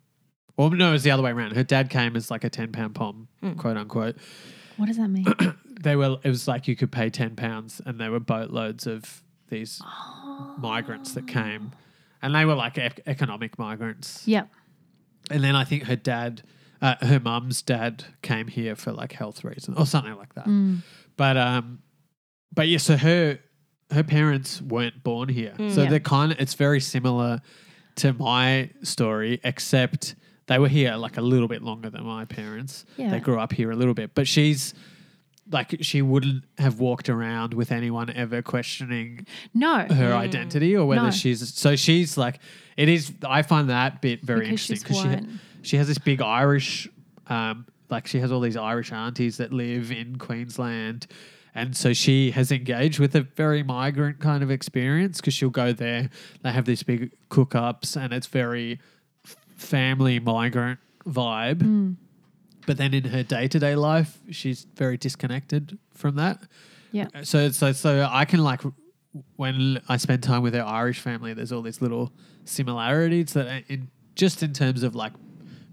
D: Or no, it was the other way around. Her dad came as like a ten pound pom,
A: Mm.
D: quote unquote.
C: What does that mean? *clears throat*
D: They were. It was like you could pay ten pounds, and there were boatloads of these migrants that came, and they were like ec- economic migrants.
C: Yep.
D: And then I think her dad, uh, her mum's dad, came here for like health reasons or something like that.
C: Mm.
D: But um, but yeah, so her her parents weren't born here, so
C: Yeah.
D: they're kind of it's very similar to my story, except they were here like a little bit longer than my parents.
C: Yeah.
D: They grew up here a little bit, but she's. Like she wouldn't have walked around with anyone ever questioning
C: No.
D: her identity or whether
C: No.
D: she's so she's like it is I find that bit very
C: Because
D: interesting
C: because
D: she
C: white.
D: she has this big Irish um like she has all these Irish aunties that live in Queensland. And so she has engaged with a very migrant kind of experience because she'll go there. They have these big cook ups and it's very family migrant vibe. Hmm. But then in her day to day life, she's very disconnected from that.
C: Yeah.
D: Uh, so so so I can like when I spend time with her Irish family, there's all these little similarities that uh, in just in terms of like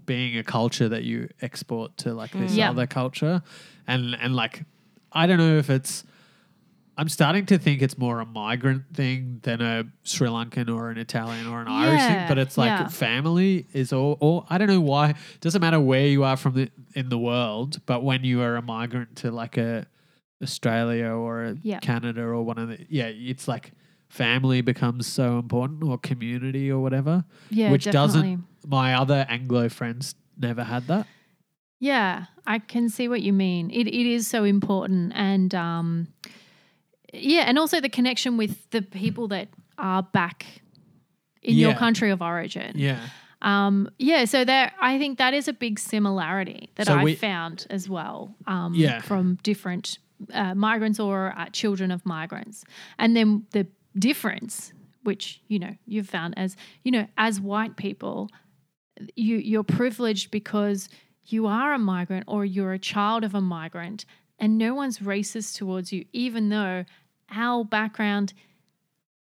D: being a culture that you export to like this hmm.
C: Yeah.
D: other culture, and and like I don't know if it's. I'm starting to think it's more a migrant thing than a Sri Lankan or an Italian or an Irish thing, but it's like
C: yeah.
D: family is all, all. I don't know why. It Doesn't matter where you are from the in the world, but when you are a migrant to like a Australia or a
C: Yeah.
D: Canada or one of the yeah, it's like family becomes so important or community or whatever.
C: Yeah,
D: which
C: definitely.
D: doesn't my other Anglo friends never had that.
C: Yeah, I can see what you mean. It it is so important, and um, yeah, and also the connection with the people that are back in your country of origin.
D: Yeah.
C: Um, yeah, so there, I think that is a big similarity that
D: So
C: I
D: we-
C: found as well. Um,
D: Yeah.
C: from different uh, migrants or uh, children of migrants, and then the difference, which you know you've found as you know as white people, you you're privileged because you are a migrant or you're a child of a migrant, and no one's racist towards you, even though our background.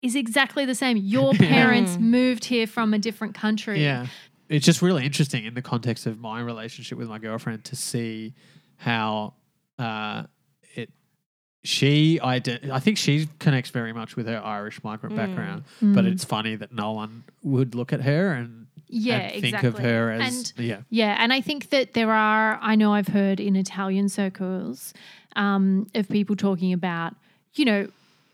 C: Is exactly the same. *laughs* Your parents moved here from a different country.
D: Yeah. It's just really interesting in the context of my relationship with my girlfriend to see how uh, it she ident- I think she connects very much with her Irish migrant background, but it's funny that no one would look at her and,
C: Yeah,
D: and think
C: exactly.
D: of her as
C: And-
D: yeah.
C: Yeah, and I think that there are, I know I've heard in Italian circles um, of people talking about, you know,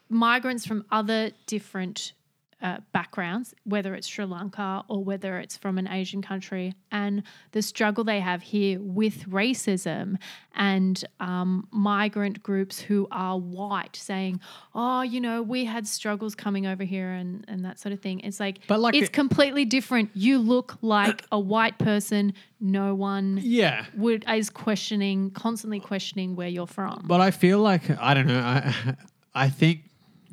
C: migrants from other different uh, backgrounds, whether it's Sri Lanka or whether it's from an Asian country, and the struggle they have here with racism and um, migrant groups who are white saying, oh, you know, we had struggles coming over here and, and that sort of thing. It's like,
D: But like
C: it's
D: it-
C: completely different. You look like a white person. No one
D: Yeah.
C: would is questioning, constantly questioning where you're from.
D: But I feel like I don't know. I I think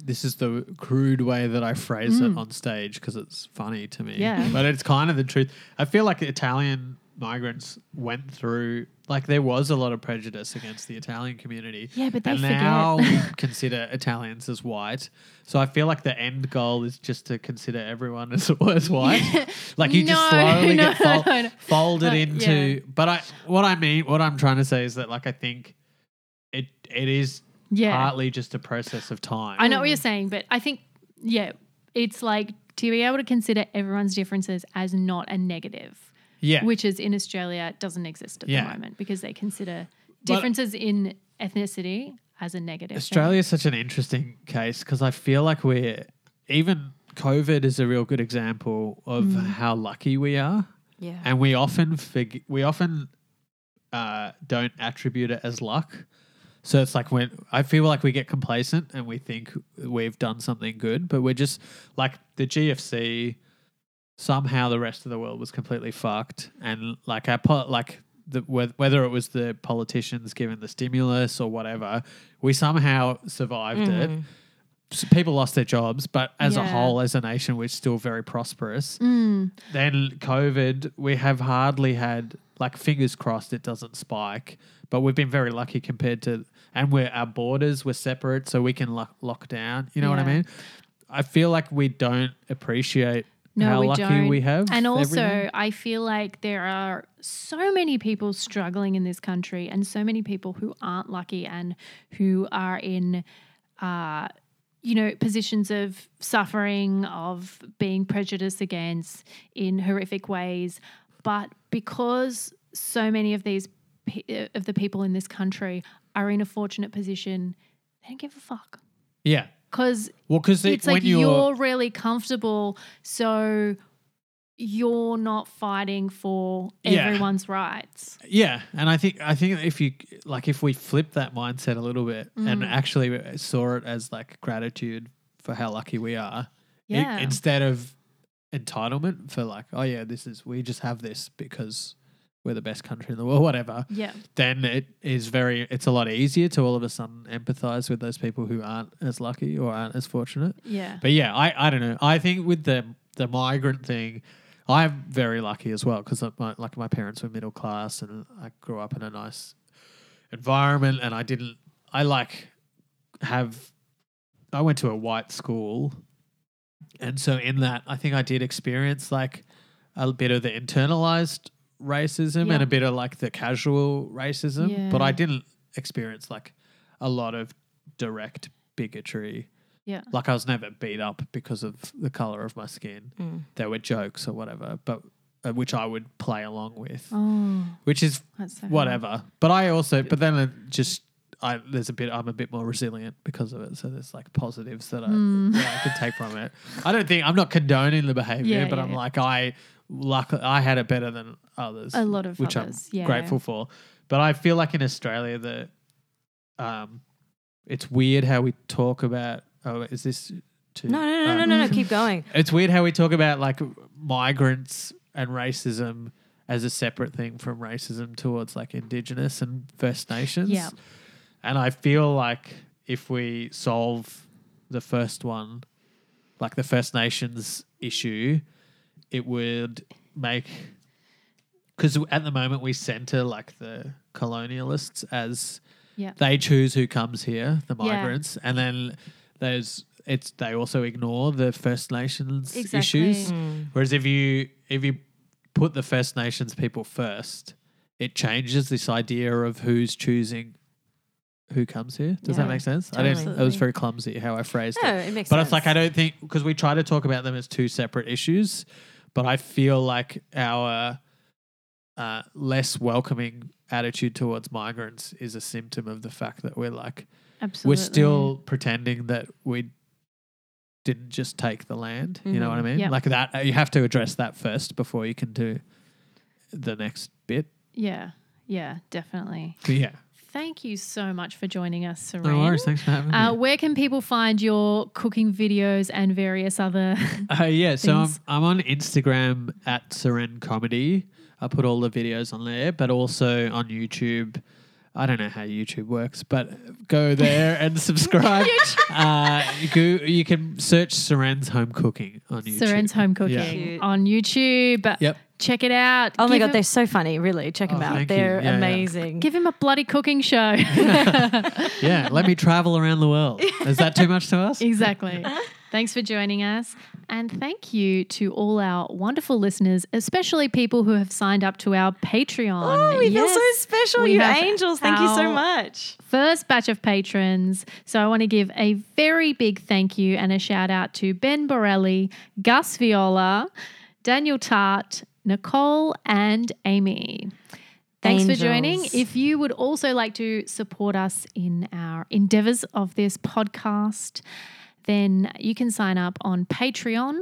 D: this is the crude way that I phrase it on stage because it's funny to me.
C: Mm. Yeah.
D: but it's kind of the truth. I feel like Italian migrants went through like there was a lot of prejudice against the Italian community.
C: Yeah, but they
D: and now *laughs* we consider Italians as white. So I feel like the end goal is just to consider everyone *laughs* as, as white. like you just
C: No,
D: slowly *laughs*
C: no,
D: get fol-
C: no, no.
D: folded into.
C: yeah.
D: But I what I mean, what I'm trying to say is that like I think it it is
C: yeah,
D: partly just a process of time.
C: I know what you're saying, but I think yeah, it's like to be able to consider everyone's differences as not a negative,
D: Yeah.
C: which is in Australia doesn't exist at
D: Yeah.
C: the moment because they consider
D: But-
C: differences in ethnicity as a negative. thing.
D: Australia is such an interesting case because I feel like we're even COVID is a real good example of
C: Mm.
D: how lucky we are,
A: Yeah.
D: and we often fig- we often uh, don't attribute it as luck. So it's like when I feel like we get complacent and we think we've done something good, but we're just like the GFC. Somehow the rest of the world was completely fucked, and like our po- like the, whether it was the politicians given the stimulus or whatever, we somehow survived it. S- People lost their jobs, but as a whole, as a nation, we're still very prosperous.
C: Mm.
D: Then COVID, we have hardly had like fingers crossed it doesn't spike, but we've been very lucky compared to, and we're our borders were separate, so we can lock, lock down. You know what I mean? I feel like we don't appreciate
C: No,
D: how
C: we
D: lucky
C: don't.
D: we have,
C: And also,
D: everything.
C: I feel like there are so many people struggling in this country, and so many people who aren't lucky and who are in, uh, you know, positions of suffering, of being prejudiced against in horrific ways. But because so many of these pe- of the people in this country are in a fortunate position, they don't give a fuck
D: yeah.
C: because
D: Well, because
C: it's
D: when
C: like
D: you're,
C: you're, really comfortable, so you're not fighting for
D: Yeah.
C: everyone's rights.
D: Yeah, and I think I think if you like if we flip that mindset a little bit and
C: Mm.
D: actually saw it as like gratitude for how lucky we are,
C: Yeah.
D: instead of entitlement for like oh yeah this is we just have this because we're the best country in the world, *laughs* whatever,
C: Yeah.
D: then it is very, it's a lot easier to all of a sudden empathize with those people who aren't as lucky or aren't as fortunate.
C: Yeah.
D: But yeah, I, I don't know. I think with the the migrant thing, I'm very lucky as well because uh, my, like my parents were middle class and I grew up in a nice environment and I didn't. I like have. I went to a white school, and so in that, I think I did experience like a bit of the internalized racism
C: Yeah.
D: and a bit of like the casual racism, but I didn't experience like a lot of direct bigotry
C: Yeah.
D: like I was never beat up because of the color of my skin.
A: Mm.
D: There were jokes or whatever, but uh, which I would play along with,
C: Oh,
D: which is
C: so hard.
D: whatever. But I also, but then it just. I, there's a bit. I'm a bit more resilient because of it. So there's like positives that I,
C: Mm.
D: that I can take from it. I don't think I'm not condoning the behavior,
C: Yeah,
D: but
C: yeah,
D: I'm
C: yeah.
D: like I luck. I had it better than others.
C: A lot of
D: which
C: others,
D: I'm
C: yeah.
D: grateful for. But I feel like in Australia that um, it's weird how we talk about. Oh, is this? Too,
A: No, no, no,
D: um,
A: no, no, no. Keep going. *laughs*
D: It's weird how we talk about like migrants and racism as a separate thing from racism towards like Indigenous and First Nations.
C: Yeah.
D: And I feel like if we solve the first one, like the First Nations issue, it would make because at the moment we center like the colonialists as
C: Yeah.
D: they choose who comes here, the
C: Yeah.
D: migrants, and then there's it's they also ignore the First Nations
C: Exactly.
D: issues.
A: Mm.
D: Whereas if you if you put the First Nations people first, it changes this idea of who's choosing who comes here. Does
A: Yeah,
D: that make sense? I didn't. It was very clumsy how I phrased
A: No,
D: it.
A: it makes
D: But
A: sense.
D: it's like I don't think because we try to talk about them as two separate issues, but I feel like our uh, less welcoming attitude towards migrants is a symptom of the fact that we're like
C: Absolutely.
D: we're still pretending that we didn't just take the land. You know what I mean?
C: Yep.
D: Like that, you have to address that first before you can do the next bit.
C: Yeah. Yeah, definitely. *laughs*
D: Yeah.
C: Thank you so much for joining us, Suren.
D: No worries. Thanks for having
C: Uh,
D: me.
C: where can people find your cooking videos and various other? *laughs*
D: Uh, yeah, so I'm. I'm on Instagram at Suren Comedy. I put all the videos on there, but also on YouTube. I don't know how YouTube works, but go there and *laughs* subscribe. uh, go, you can search Suren's Home Cooking on YouTube.
C: Suren's Home Cooking
D: Yeah.
C: On YouTube.
D: Yep.
C: Check it out.
A: Oh my god,
C: him-
A: they're so funny. Really, check them
D: Oh,
A: out. They're
D: Yeah, yeah.
A: amazing.
C: Give him a bloody cooking show. *laughs*
D: Yeah, let me travel around the world. Is that too much to ask?
C: exactly. *laughs* Thanks for joining us. And thank you to all our wonderful listeners, especially people who have signed up to our Patreon.
A: Oh, we feel so special,
C: we
A: you angels. Thank you so much.
C: first batch of patrons. So I want to give a very big thank you and a shout out to Ben Borelli, Gus Viola, Daniel Tart, Nicole, and Amy. Thanks for joining. If you would also like to support us in our endeavors of this podcast, then you can sign up on Patreon.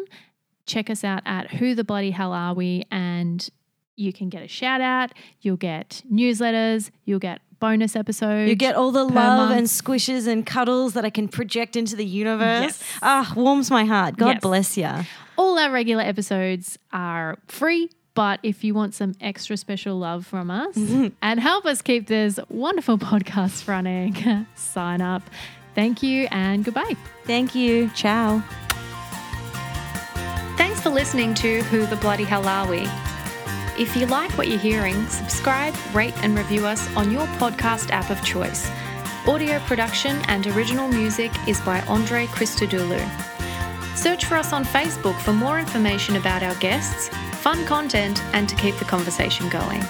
C: Check us out at Who the Bloody Hell Are We? And you can get a shout out. You'll get newsletters. You'll get bonus episodes.
A: You get all the love
C: month.
A: and squishes and cuddles that I can project into the universe.
C: Yes.
A: Ah, warms my heart. God
C: Yes.
A: bless you.
C: all our regular episodes are free. But if you want some extra special love from us and help us keep this wonderful *laughs* podcast running, *laughs* sign up. Thank you and goodbye.
A: Thank you. Ciao.
B: Thanks for listening to Who the Bloody Hell Are We? If you like what you're hearing, subscribe, rate, and review us on your podcast app of choice. Audio production and original music is by Andre Christodoulou. Search for us on Facebook for more information about our guests, fun content, and to keep the conversation going.